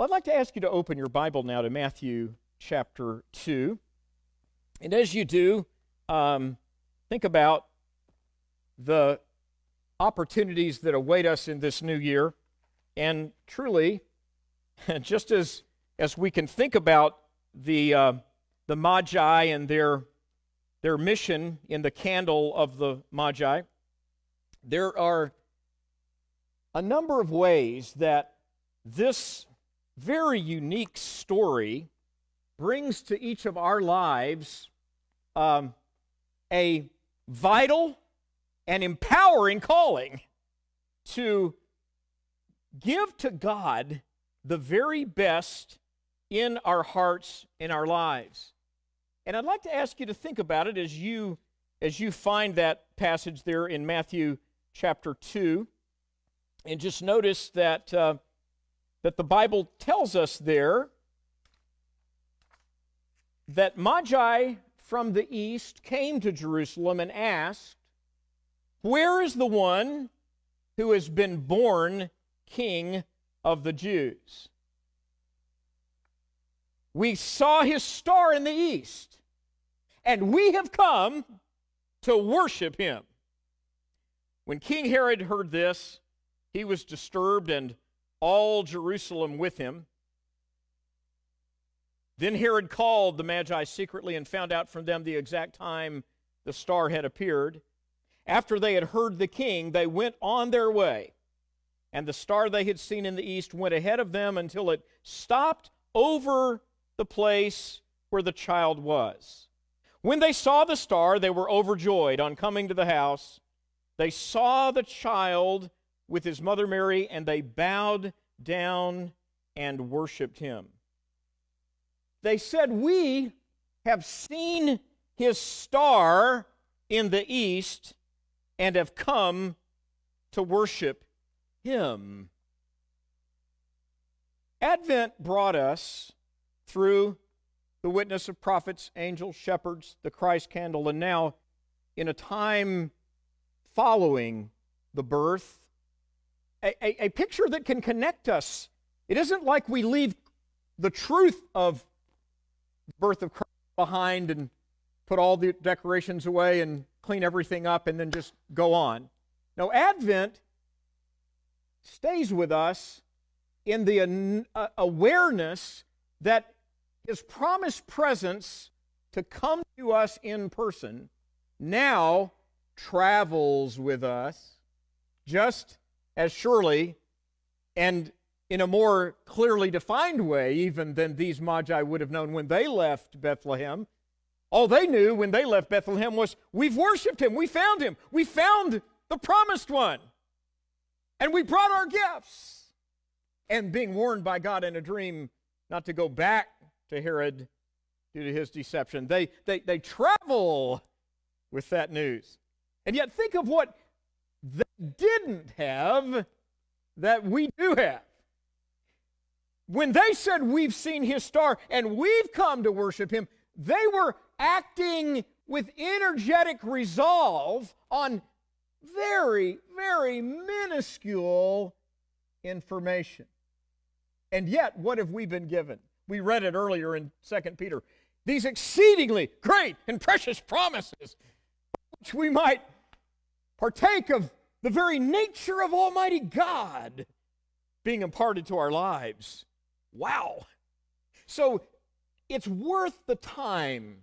Well, I'd like to ask you to open your Bible now to Matthew chapter 2. And as you do, um, think about the opportunities that await us in this new year. And truly, just as, as we can think about the, uh, the Magi and their, their mission in the candle of the Magi, there are a number of ways that this very unique story brings to each of our lives um, a vital and empowering calling to give to God the very best in our hearts, in our lives. And I'd like to ask you to think about it as you as you find that passage there in Matthew chapter 2 and just notice that uh, that the Bible tells us there that Magi from the east came to Jerusalem and asked, Where is the one who has been born king of the Jews? We saw his star in the east, and we have come to worship him. When King Herod heard this, he was disturbed and all Jerusalem with him. Then Herod called the Magi secretly and found out from them the exact time the star had appeared. After they had heard the king, they went on their way. And the star they had seen in the east went ahead of them until it stopped over the place where the child was. When they saw the star, they were overjoyed. On coming to the house, they saw the child with his mother Mary, and they bowed down and worshiped him. They said, We have seen his star in the east and have come to worship him. Advent brought us through the witness of prophets, angels, shepherds, the Christ candle, and now in a time following the birth a, a, a picture that can connect us. It isn't like we leave the truth of the birth of Christ behind and put all the decorations away and clean everything up and then just go on. No, Advent stays with us in the uh, awareness that his promised presence to come to us in person now travels with us just as surely and in a more clearly defined way, even than these Magi would have known when they left Bethlehem. All they knew when they left Bethlehem was, We've worshiped him, we found him, we found the promised one, and we brought our gifts. And being warned by God in a dream not to go back to Herod due to his deception, they, they, they travel with that news. And yet, think of what didn't have that we do have. When they said, We've seen his star and we've come to worship him, they were acting with energetic resolve on very, very minuscule information. And yet, what have we been given? We read it earlier in 2 Peter. These exceedingly great and precious promises, which we might partake of the very nature of Almighty God being imparted to our lives. Wow. So it's worth the time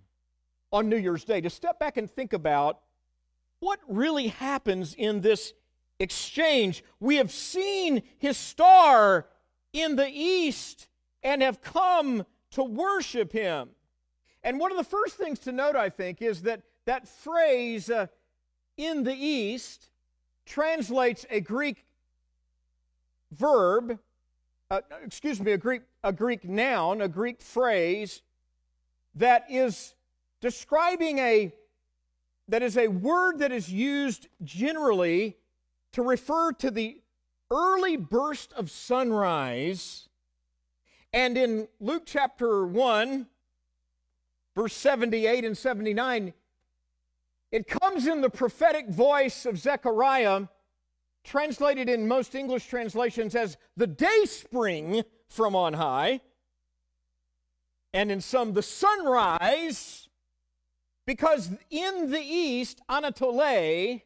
on New Year's Day to step back and think about what really happens in this exchange. We have seen his star in the east and have come to worship him. And one of the first things to note, I think, is that that phrase, uh, in the east translates a Greek verb, uh, excuse me, a Greek, a Greek noun, a Greek phrase that is describing a that is a word that is used generally to refer to the early burst of sunrise. And in Luke chapter 1, verse 78 and 79, it comes in the prophetic voice of Zechariah, translated in most English translations as the day spring from on high, and in some the sunrise, because in the east, Anatole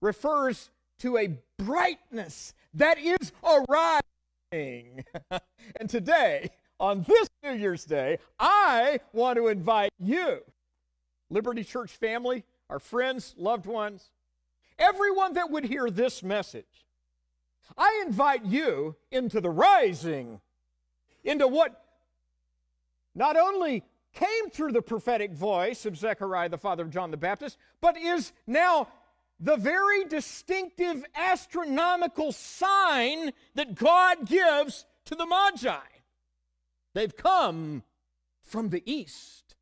refers to a brightness that is arising. and today, on this New Year's Day, I want to invite you, Liberty Church family, our friends, loved ones, everyone that would hear this message, I invite you into the rising, into what not only came through the prophetic voice of Zechariah, the father of John the Baptist, but is now the very distinctive astronomical sign that God gives to the Magi. They've come from the east.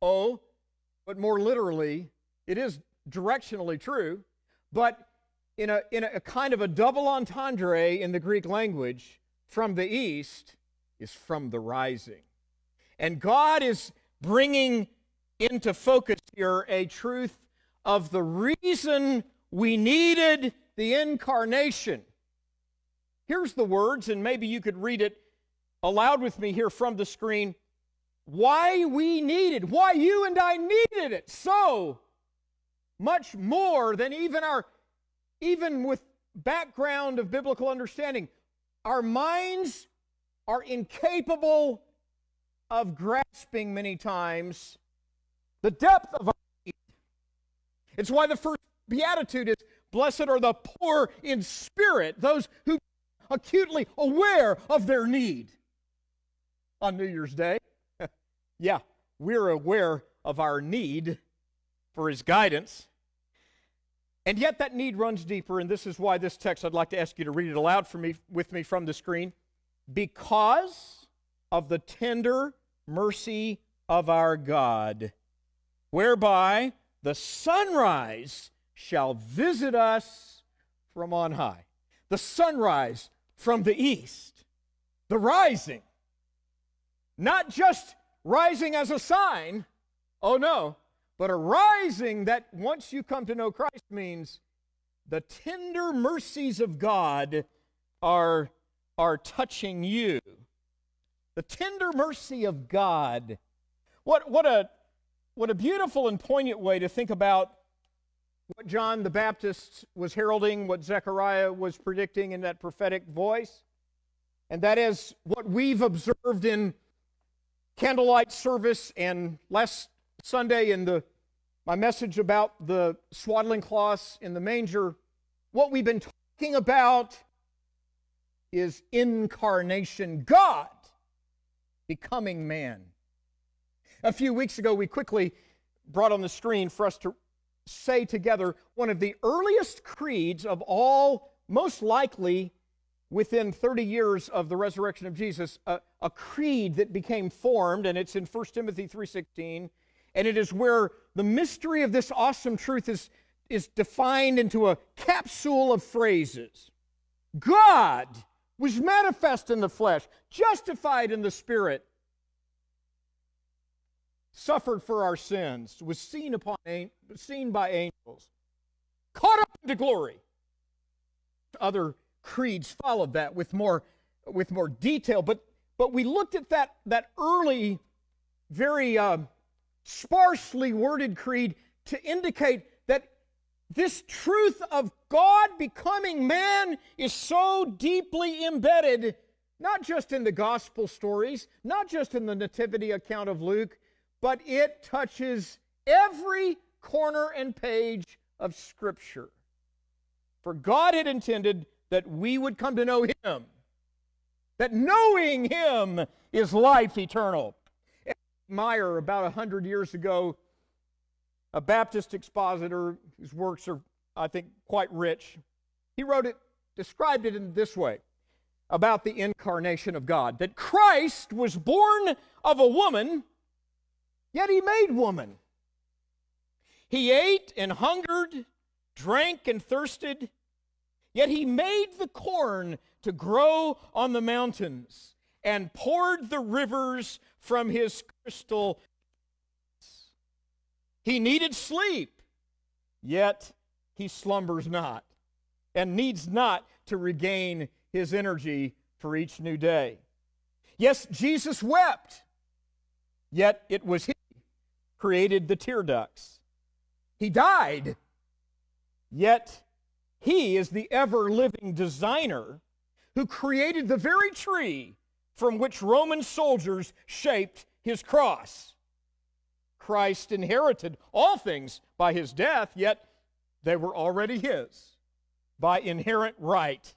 Oh, but more literally, it is directionally true, but in a, in a kind of a double entendre in the Greek language, from the east is from the rising. And God is bringing into focus here a truth of the reason we needed the incarnation. Here's the words, and maybe you could read it aloud with me here from the screen. Why we needed, why you and I needed it so much more than even our, even with background of biblical understanding, our minds are incapable of grasping many times the depth of our need. It's why the first beatitude is blessed are the poor in spirit, those who acutely aware of their need. On New Year's Day, yeah, we're aware of our need for his guidance. And yet that need runs deeper, and this is why this text I'd like to ask you to read it aloud for me with me from the screen. Because of the tender mercy of our God, whereby the sunrise shall visit us from on high. The sunrise from the east, the rising. Not just rising as a sign, oh no, but a rising that once you come to know Christ means the tender mercies of God are, are touching you. The tender mercy of God. What, what, a, what a beautiful and poignant way to think about what John the Baptist was heralding, what Zechariah was predicting in that prophetic voice. And that is what we've observed in candlelight service and last Sunday in the my message about the swaddling cloths in the manger, what we've been talking about is incarnation, God becoming man. A few weeks ago, we quickly brought on the screen for us to say together one of the earliest creeds of all, most likely within 30 years of the resurrection of Jesus, a, a creed that became formed, and it's in 1 Timothy 3.16, and it is where the mystery of this awesome truth is, is defined into a capsule of phrases. God was manifest in the flesh, justified in the spirit, suffered for our sins, was seen upon seen by angels, caught up into glory. Other creeds followed that with more with more detail, but but we looked at that that early, very uh, sparsely worded creed to indicate that this truth of God becoming man is so deeply embedded, not just in the gospel stories, not just in the nativity account of Luke, but it touches every corner and page of Scripture. For God had intended that we would come to know Him, that knowing Him is life eternal. Meyer, about a hundred years ago, a Baptist expositor whose works are, I think, quite rich, he wrote it, described it in this way about the incarnation of God that Christ was born of a woman, yet he made woman. He ate and hungered, drank and thirsted, yet he made the corn to grow on the mountains and poured the rivers from his crystal. He needed sleep, yet he slumbers not, and needs not to regain his energy for each new day. Yes, Jesus wept, yet it was He created the tear ducts. He died, yet He is the ever living designer who created the very tree from which Roman soldiers shaped His cross. Christ inherited all things by His death, yet they were already His by inherent right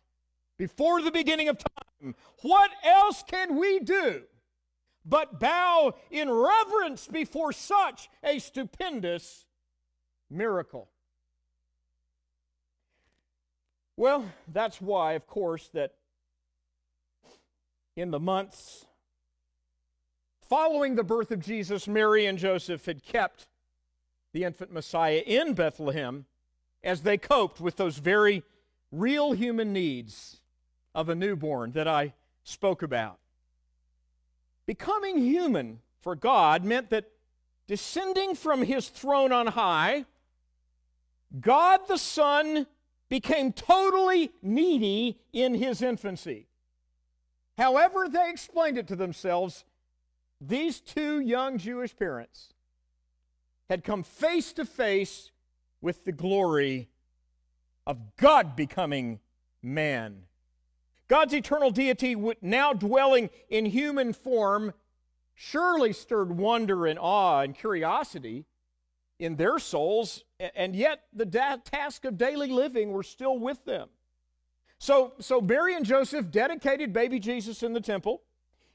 before the beginning of time. What else can we do but bow in reverence before such a stupendous miracle? Well, that's why, of course, that in the months following the birth of Jesus, Mary and Joseph had kept the infant Messiah in Bethlehem as they coped with those very real human needs of a newborn that I spoke about. Becoming human for God meant that descending from his throne on high, God the Son became totally needy in his infancy. However, they explained it to themselves, these two young Jewish parents had come face to face with the glory of God becoming man. God's eternal deity, now dwelling in human form, surely stirred wonder and awe and curiosity in their souls, and yet the task of daily living were still with them. So, so Mary and Joseph dedicated baby Jesus in the temple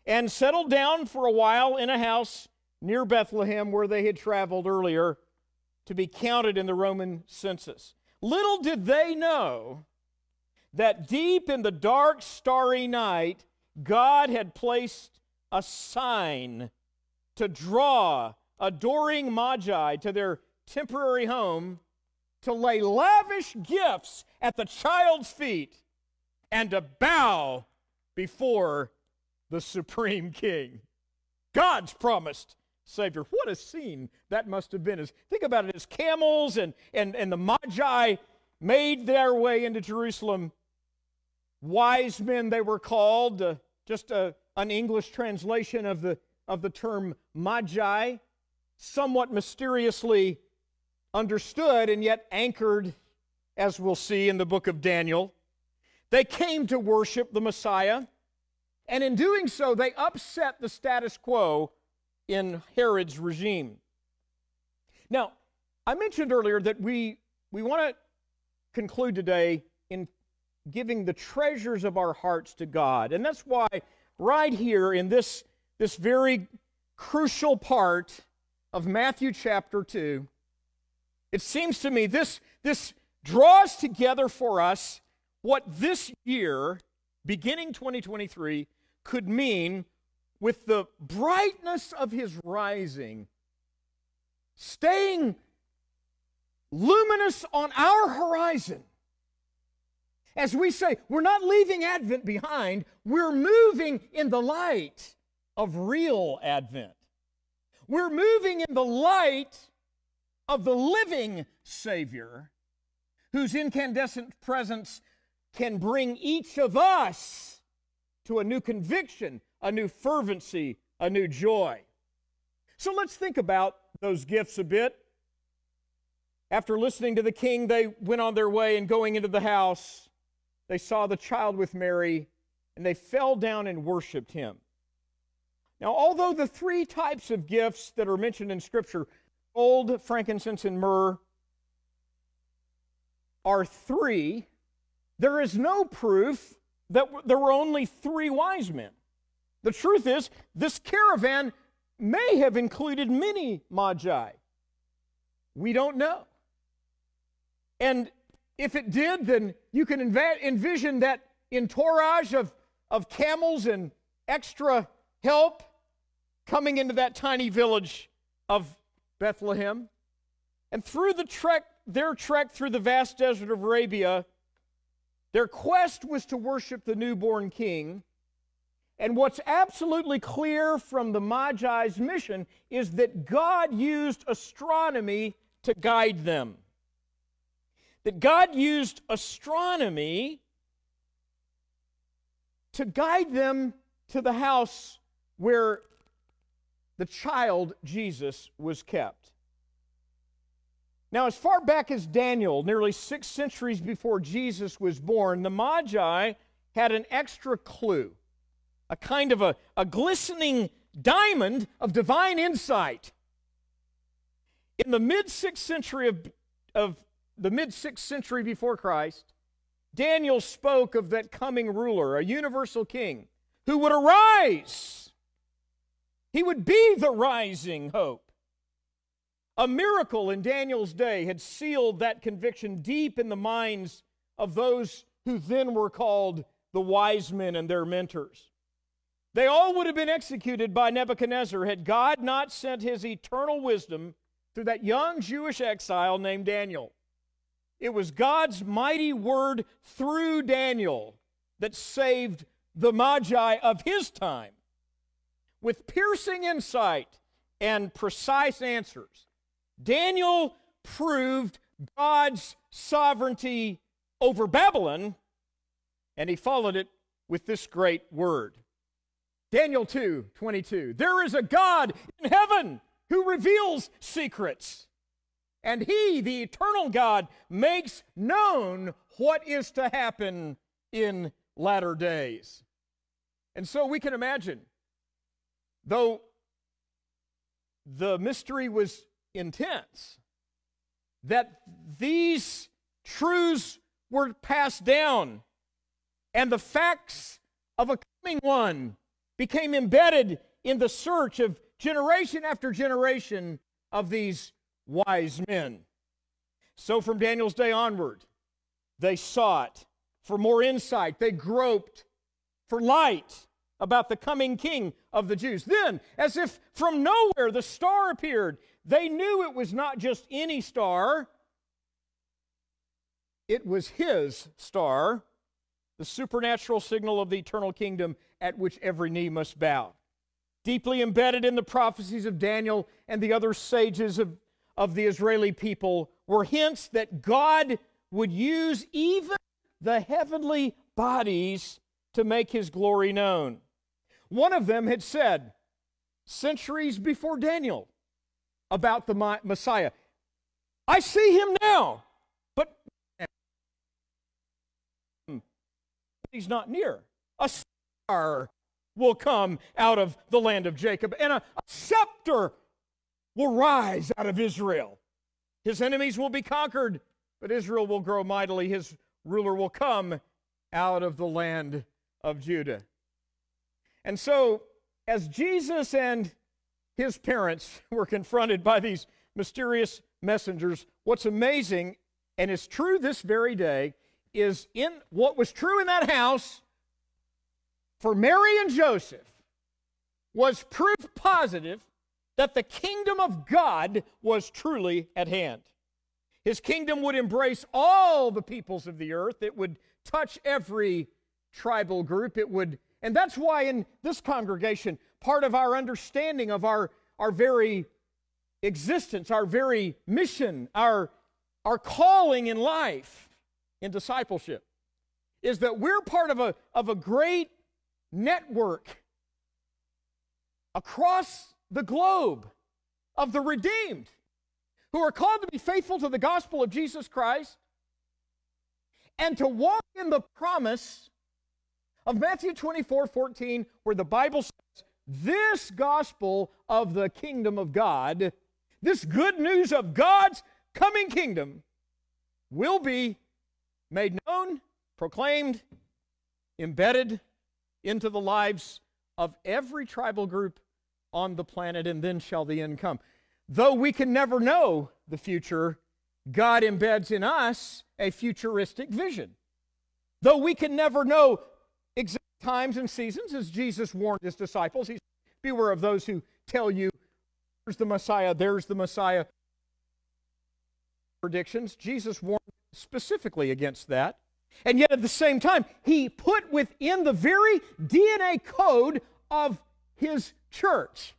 and settled down for a while in a house near Bethlehem where they had traveled earlier to be counted in the Roman census. Little did they know that deep in the dark, starry night, God had placed a sign to draw adoring magi to their temporary home to lay lavish gifts at the child's feet and to bow before the supreme king. God's promised Savior. What a scene that must have been. As, think about it as camels and, and, and the Magi made their way into Jerusalem wise men they were called uh, just a, an english translation of the, of the term magi somewhat mysteriously understood and yet anchored as we'll see in the book of daniel they came to worship the messiah and in doing so they upset the status quo in herod's regime now i mentioned earlier that we we want to conclude today in giving the treasures of our hearts to God. And that's why, right here in this, this very crucial part of Matthew chapter 2, it seems to me this, this draws together for us what this year, beginning 2023, could mean with the brightness of his rising, staying luminous on our horizon as we say, we're not leaving Advent behind, we're moving in the light of real Advent. We're moving in the light of the living Savior whose incandescent presence can bring each of us to a new conviction, a new fervency, a new joy. So let's think about those gifts a bit. After listening to the king, they went on their way and going into the house they saw the child with Mary, and they fell down and worshiped him. Now, although the three types of gifts that are mentioned in Scripture, gold, frankincense, and myrrh, are three, there is no proof that there were only three wise men. The truth is, this caravan may have included many magi. We don't know. And if it did, then you can envision that entourage of, of camels and extra help coming into that tiny village of Bethlehem. And through the trek, their trek through the vast desert of Arabia, their quest was to worship the newborn king. And what's absolutely clear from the Magi's mission is that God used astronomy to guide them that God used astronomy to guide them to the house where the child Jesus was kept. Now, as far back as Daniel, nearly six centuries before Jesus was born, the Magi had an extra clue, a kind of a, a glistening diamond of divine insight. In the mid sixth century of, of the mid sixth century before Christ, Daniel spoke of that coming ruler, a universal king, who would arise. He would be the rising hope. A miracle in Daniel's day had sealed that conviction deep in the minds of those who then were called the wise men and their mentors. They all would have been executed by Nebuchadnezzar had God not sent his eternal wisdom through that young Jewish exile named Daniel. It was God's mighty word through Daniel that saved the Magi of his time. With piercing insight and precise answers, Daniel proved God's sovereignty over Babylon, and he followed it with this great word. Daniel 2 22. There is a God in heaven who reveals secrets and he, the eternal God, makes known what is to happen in latter days. And so we can imagine, though the mystery was intense, that these truths were passed down, and the facts of a coming one became embedded in the search of generation after generation of these wise men. So from Daniel's day onward, they sought for more insight. They groped for light about the coming king of the Jews. Then, as if from nowhere, the star appeared. They knew it was not just any star, it was his star, the supernatural signal of the eternal kingdom at which every knee must bow. Deeply embedded in the prophecies of Daniel and the other sages of of the Israeli people were hints that God would use even the heavenly bodies to make his glory known. One of them had said, centuries before Daniel, about the Messiah, I see him now, but he's not near. A star will come out of the land of Jacob, and a, a scepter will rise out of Israel. His enemies will be conquered, but Israel will grow mightily. His ruler will come out of the land of Judah. And so, as Jesus and his parents were confronted by these mysterious messengers, what's amazing and is true this very day is in what was true in that house for Mary and Joseph was proof positive that the kingdom of God was truly at hand. His kingdom would embrace all the peoples of the earth, it would touch every tribal group. It would, and that's why in this congregation, part of our understanding of our, our very existence, our very mission, our, our calling in life, in discipleship, is that we're part of a, of a great network across the globe of the redeemed who are called to be faithful to the gospel of Jesus Christ and to walk in the promise of Matthew 24 14, where the Bible says, This gospel of the kingdom of God, this good news of God's coming kingdom, will be made known, proclaimed, embedded into the lives of every tribal group on the planet, and then shall the end come. Though we can never know the future, God embeds in us a futuristic vision. Though we can never know times and seasons, as Jesus warned his disciples, he beware of those who tell you, there's the Messiah, there's the Messiah. Predictions. Jesus warned specifically against that. And yet at the same time, he put within the very DNA code of his church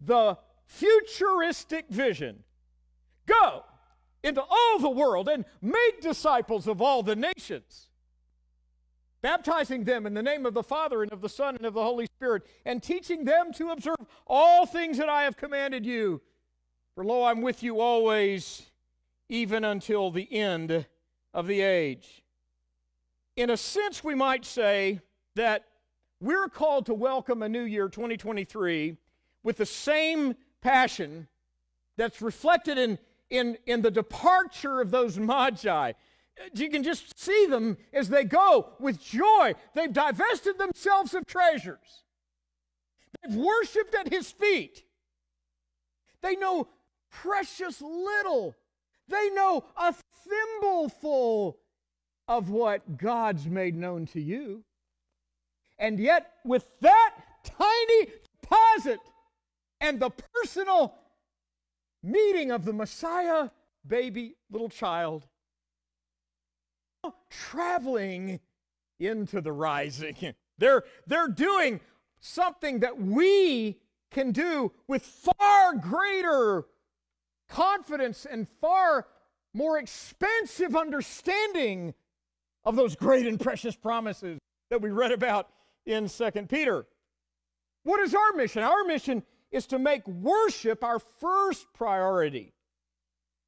the futuristic vision go into all the world and make disciples of all the nations, baptizing them in the name of the Father and of the Son and of the Holy Spirit, and teaching them to observe all things that I have commanded you. For lo, I'm with you always, even until the end of the age. In a sense, we might say that we're called to welcome a new year, 2023, with the same passion that's reflected in, in, in the departure of those magi. You can just see them as they go with joy. They've divested themselves of treasures. They've worshiped at his feet. They know precious little. They know a thimbleful of what God's made known to you. And yet, with that tiny deposit and the personal meeting of the Messiah baby, little child, traveling into the rising. They're, they're doing something that we can do with far greater confidence and far more expansive understanding of those great and precious promises that we read about in 2 Peter. What is our mission? Our mission is to make worship our first priority.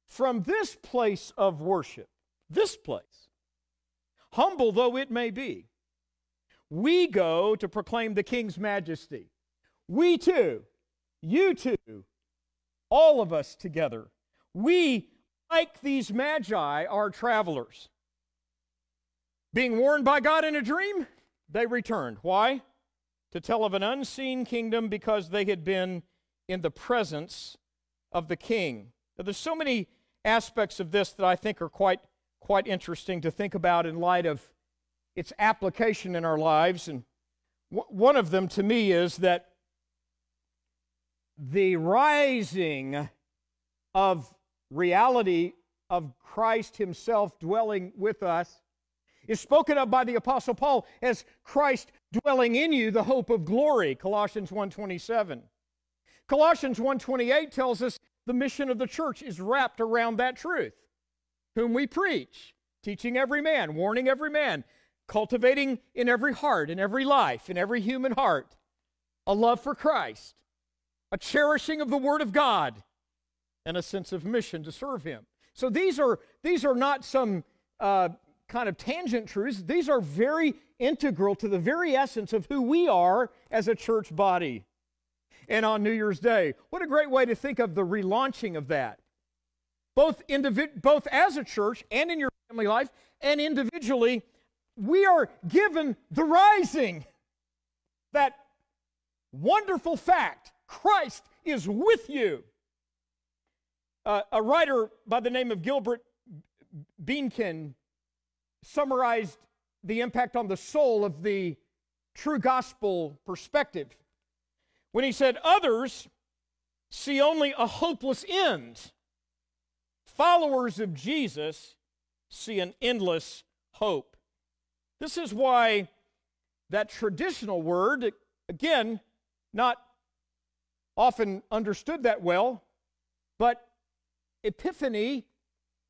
From this place of worship, this place, humble though it may be. We go to proclaim the King's majesty. We too, you too, all of us together, we, like these magi, are travelers. Being warned by God in a dream, they returned. Why? To tell of an unseen kingdom because they had been in the presence of the king. Now, there's so many aspects of this that I think are quite quite interesting to think about in light of its application in our lives. And w- one of them to me is that the rising of reality of Christ Himself dwelling with us is spoken of by the apostle Paul as Christ dwelling in you the hope of glory Colossians 1:27 Colossians 1:28 tells us the mission of the church is wrapped around that truth whom we preach, teaching every man, warning every man, cultivating in every heart, in every life, in every human heart, a love for Christ, a cherishing of the Word of God, and a sense of mission to serve Him. So these are, these are not some uh, kind of tangent truths. These are very integral to the very essence of who we are as a church body. And on New Year's Day, what a great way to think of the relaunching of that both, individ- both as a church and in your family life and individually, we are given the rising. That wonderful fact Christ is with you. Uh, a writer by the name of Gilbert Beenken summarized the impact on the soul of the true gospel perspective when he said, Others see only a hopeless end followers of Jesus see an endless hope. This is why that traditional word, again, not often understood that well, but Epiphany,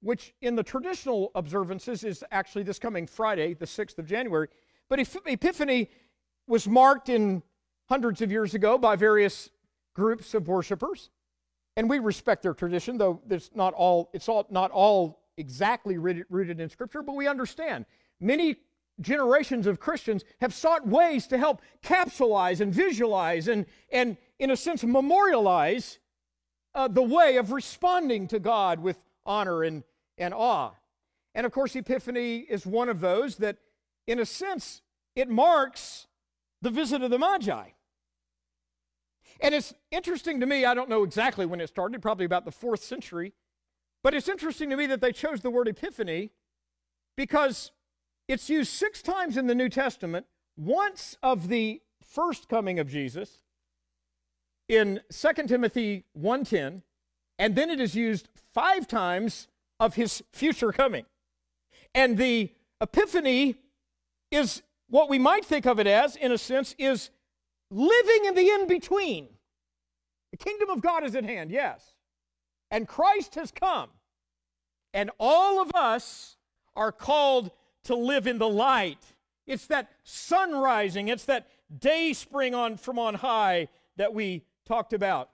which in the traditional observances is actually this coming Friday, the 6th of January, but Epiphany was marked in hundreds of years ago by various groups of worshipers. And we respect their tradition, though it's not all, it's all, not all exactly rooted in Scripture, but we understand. Many generations of Christians have sought ways to help capsulize and visualize and, and in a sense, memorialize uh, the way of responding to God with honor and, and awe. And of course, Epiphany is one of those that, in a sense, it marks the visit of the Magi. And it's interesting to me, I don't know exactly when it started, probably about the fourth century, but it's interesting to me that they chose the word epiphany because it's used six times in the New Testament, once of the first coming of Jesus in 2 Timothy 1:10, and then it is used five times of his future coming. And the epiphany is what we might think of it as, in a sense, is living in the in between. The kingdom of God is at hand, yes. And Christ has come. And all of us are called to live in the light, It's that sun rising, it's that day spring on from on high that we talked about.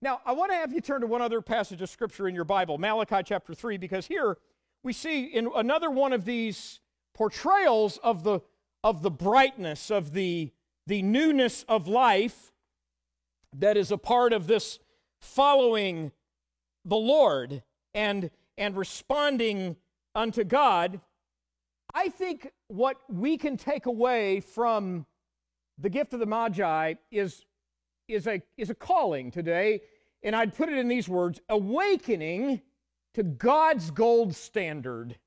Now, I want to have you turn to one other passage of scripture in your Bible, Malachi chapter 3, because here we see in another one of these portrayals of the, of the brightness, of the, the newness of life that is a part of this following the Lord and, and responding unto God. I think what we can take away from the gift of the Magi is, is, a, is a calling today, and I'd put it in these words awakening to God's gold standard.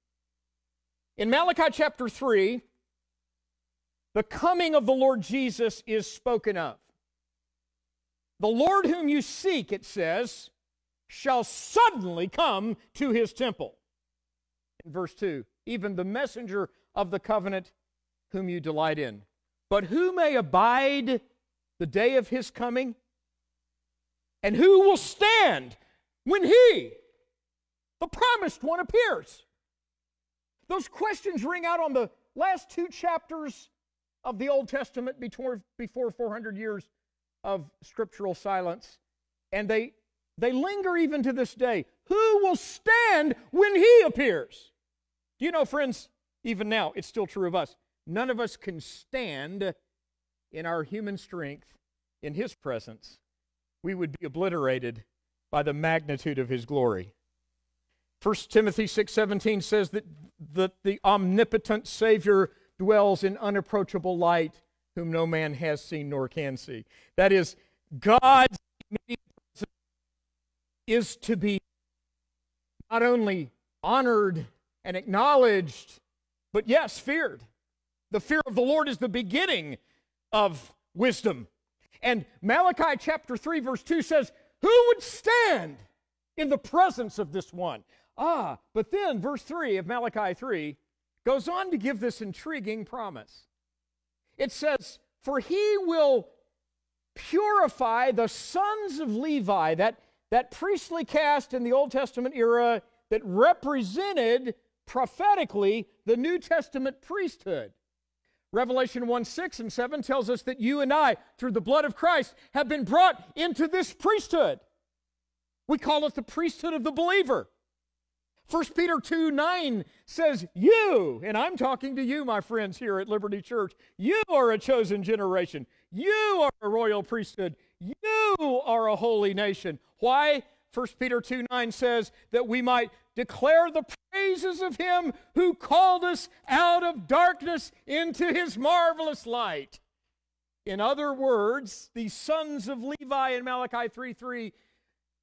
In Malachi chapter 3, the coming of the Lord Jesus is spoken of. The Lord whom you seek, it says, shall suddenly come to his temple. In verse 2, even the messenger of the covenant whom you delight in. But who may abide the day of his coming? And who will stand when he, the promised one, appears? Those questions ring out on the last two chapters of the Old Testament before, before 400 years of scriptural silence. And they, they linger even to this day. Who will stand when he appears? Do you know, friends, even now, it's still true of us. None of us can stand in our human strength in his presence. We would be obliterated by the magnitude of his glory. 1 Timothy 6:17 says that, that the omnipotent Savior dwells in unapproachable light, whom no man has seen nor can see. That is, God's is to be not only honored and acknowledged, but yes, feared. The fear of the Lord is the beginning of wisdom. And Malachi chapter 3, verse 2 says, Who would stand in the presence of this one? Ah, but then verse 3 of Malachi 3 goes on to give this intriguing promise. It says, For he will purify the sons of Levi, that, that priestly caste in the Old Testament era that represented prophetically the New Testament priesthood. Revelation 1 6 and 7 tells us that you and I, through the blood of Christ, have been brought into this priesthood. We call it the priesthood of the believer. 1 Peter 2 9 says, You, and I'm talking to you, my friends here at Liberty Church, you are a chosen generation. You are a royal priesthood. You are a holy nation. Why? 1 Peter 2 9 says that we might declare the praises of him who called us out of darkness into his marvelous light. In other words, the sons of Levi in Malachi 3 3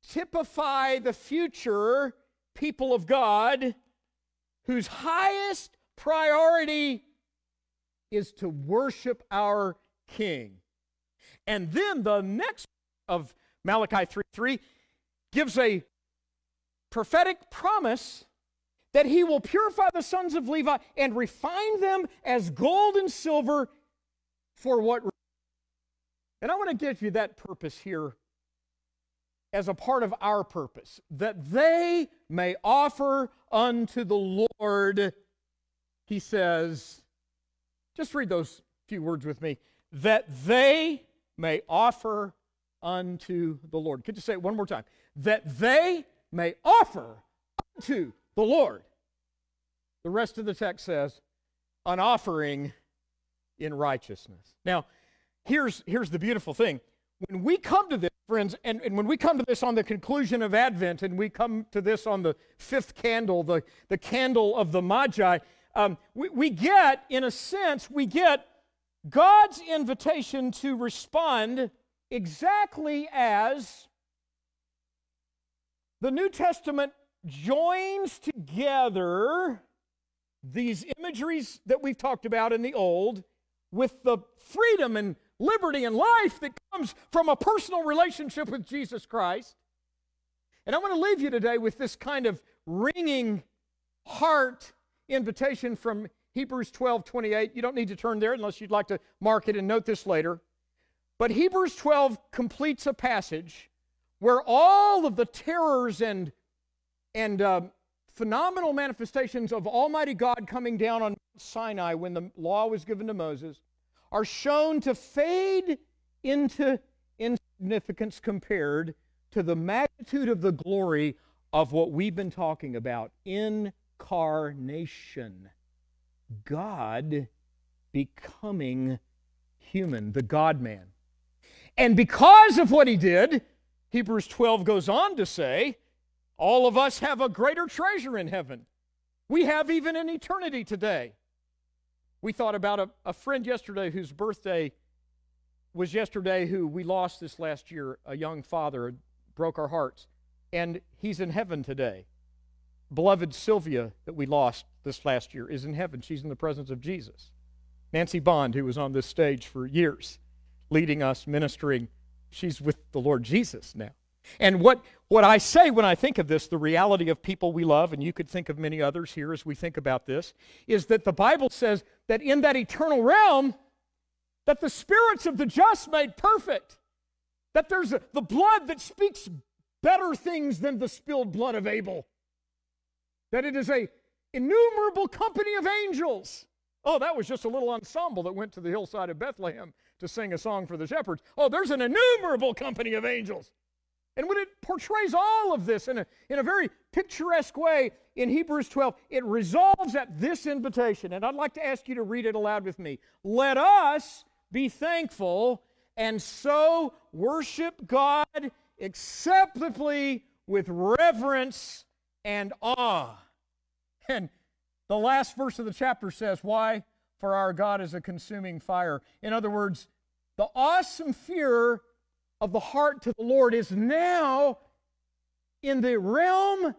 typify the future people of God whose highest priority is to worship our King. And then the next of Malachi 3 3 gives a prophetic promise that he will purify the sons of Levi and refine them as gold and silver for what? And I want to give you that purpose here as a part of our purpose, that they may offer unto the Lord, he says, just read those few words with me, that they may offer unto the Lord. Could you say it one more time? That they may offer unto the Lord. The rest of the text says, an offering in righteousness. Now, here's, here's the beautiful thing. When we come to this, friends, and, and when we come to this on the conclusion of Advent, and we come to this on the fifth candle, the, the candle of the Magi, um, we, we get, in a sense, we get God's invitation to respond exactly as the New Testament joins together these imageries that we've talked about in the Old with the freedom and liberty and life that comes from a personal relationship with Jesus Christ. And I want to leave you today with this kind of ringing heart invitation from Hebrews 12 28. You don't need to turn there unless you'd like to mark it and note this later. But Hebrews 12 completes a passage where all of the terrors and, and uh, phenomenal manifestations of Almighty God coming down on Sinai when the law was given to Moses are shown to fade into insignificance compared to the magnitude of the glory of what we've been talking about incarnation. God becoming human, the God man. And because of what he did, Hebrews 12 goes on to say, all of us have a greater treasure in heaven. We have even an eternity today. We thought about a, a friend yesterday whose birthday was yesterday, who we lost this last year, a young father, broke our hearts. And he's in heaven today. Beloved Sylvia, that we lost this last year, is in heaven. She's in the presence of Jesus. Nancy Bond, who was on this stage for years, leading us, ministering, she's with the Lord Jesus now. And what, what I say when I think of this, the reality of people we love, and you could think of many others here as we think about this, is that the Bible says that in that eternal realm, that the spirits of the just made perfect, that there's a, the blood that speaks better things than the spilled blood of Abel, that it is a innumerable company of angels. Oh, that was just a little ensemble that went to the hillside of Bethlehem to sing a song for the shepherds. Oh, there's an innumerable company of angels. And when it portrays all of this in a, in a very picturesque way in Hebrews 12, it resolves at this invitation. And I'd like to ask you to read it aloud with me. Let us be thankful and so worship God acceptably with reverence and awe. And the last verse of the chapter says, Why? For our God is a consuming fire. In other words, the awesome fear of the heart to the Lord is now in the realm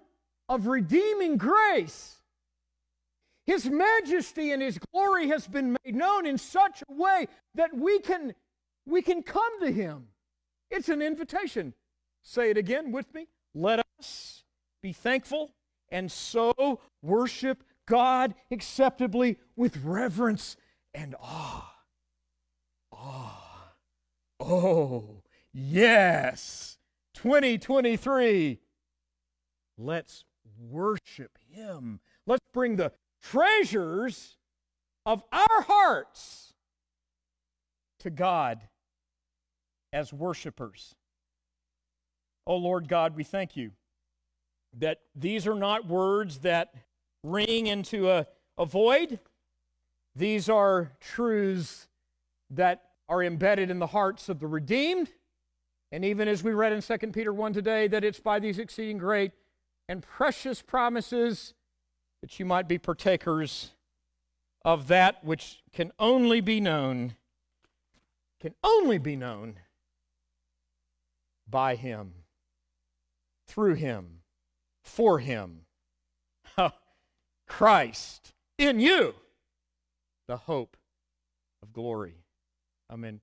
of redeeming grace. His majesty and his glory has been made known in such a way that we can, we can come to him. It's an invitation. Say it again with me. Let us be thankful and so worship God acceptably with reverence and awe. Awe. Oh, Yes, 2023. Let's worship Him. Let's bring the treasures of our hearts to God as worshipers. Oh Lord God, we thank you that these are not words that ring into a, a void. These are truths that are embedded in the hearts of the redeemed and even as we read in 2 Peter 1 today, that it's by these exceeding great and precious promises that you might be partakers of that which can only be known, can only be known by Him, through Him, for Him. Oh, Christ in you, the hope of glory. Amen.